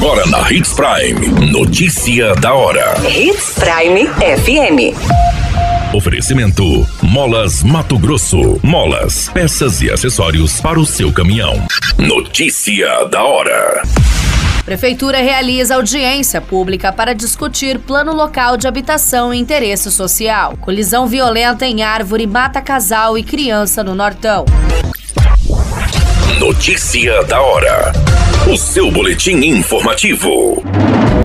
Agora na Hits Prime. Notícia da hora. Hits Prime FM. Oferecimento: Molas Mato Grosso. Molas, peças e acessórios para o seu caminhão. Notícia da hora. Prefeitura realiza audiência pública para discutir plano local de habitação e interesse social. Colisão violenta em árvore mata casal e criança no Nortão. Notícia da hora. O seu boletim informativo.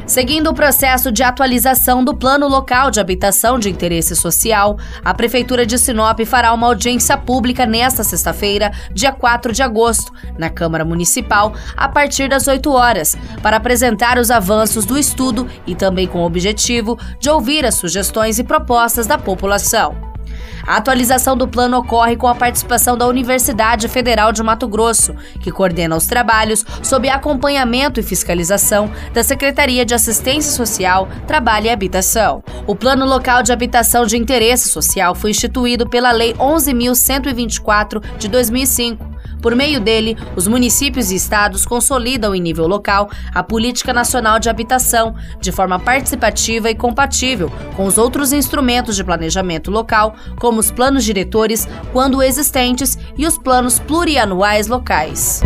Seguindo o processo de atualização do Plano Local de Habitação de Interesse Social, a Prefeitura de Sinop fará uma audiência pública nesta sexta-feira, dia 4 de agosto, na Câmara Municipal, a partir das 8 horas, para apresentar os avanços do estudo e também com o objetivo de ouvir as sugestões e propostas da população. A atualização do plano ocorre com a participação da Universidade Federal de Mato Grosso, que coordena os trabalhos sob acompanhamento e fiscalização da Secretaria de Assistência Social, Trabalho e Habitação. O Plano Local de Habitação de Interesse Social foi instituído pela Lei 11.124 de 2005 por meio dele, os municípios e estados consolidam em nível local a política nacional de habitação de forma participativa e compatível com os outros instrumentos de planejamento local, como os planos diretores, quando existentes, e os planos plurianuais locais.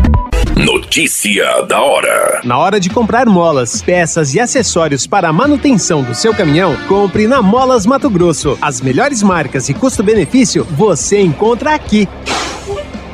Notícia da hora. Na hora de comprar molas, peças e acessórios para a manutenção do seu caminhão, compre na Molas Mato Grosso. As melhores marcas e custo-benefício você encontra aqui.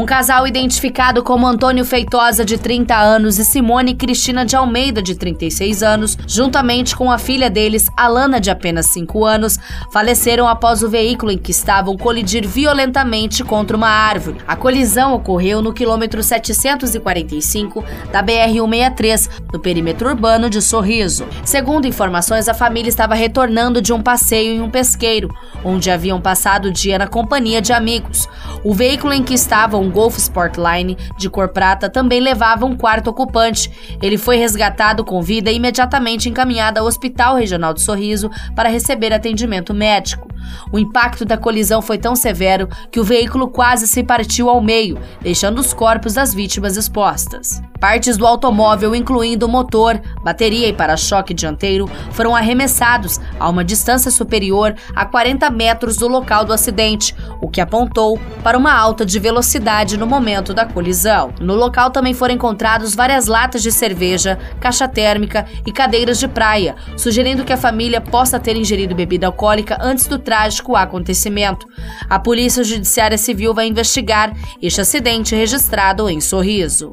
Um casal identificado como Antônio Feitosa, de 30 anos, e Simone Cristina de Almeida, de 36 anos, juntamente com a filha deles, Alana, de apenas 5 anos, faleceram após o veículo em que estavam colidir violentamente contra uma árvore. A colisão ocorreu no quilômetro 745 da BR-163, no perímetro urbano de Sorriso. Segundo informações, a família estava retornando de um passeio em um pesqueiro, onde haviam passado o dia na companhia de amigos. O veículo em que estavam um Golf Sportline de cor prata também levava um quarto ocupante. Ele foi resgatado com vida e imediatamente encaminhado ao Hospital Regional de Sorriso para receber atendimento médico. O impacto da colisão foi tão severo que o veículo quase se partiu ao meio, deixando os corpos das vítimas expostas. Partes do automóvel, incluindo motor, bateria e para-choque dianteiro, foram arremessados a uma distância superior a 40 metros do local do acidente, o que apontou para uma alta de velocidade no momento da colisão. No local também foram encontrados várias latas de cerveja, caixa térmica e cadeiras de praia, sugerindo que a família possa ter ingerido bebida alcoólica antes do trágico acontecimento. A Polícia Judiciária Civil vai investigar este acidente registrado em Sorriso.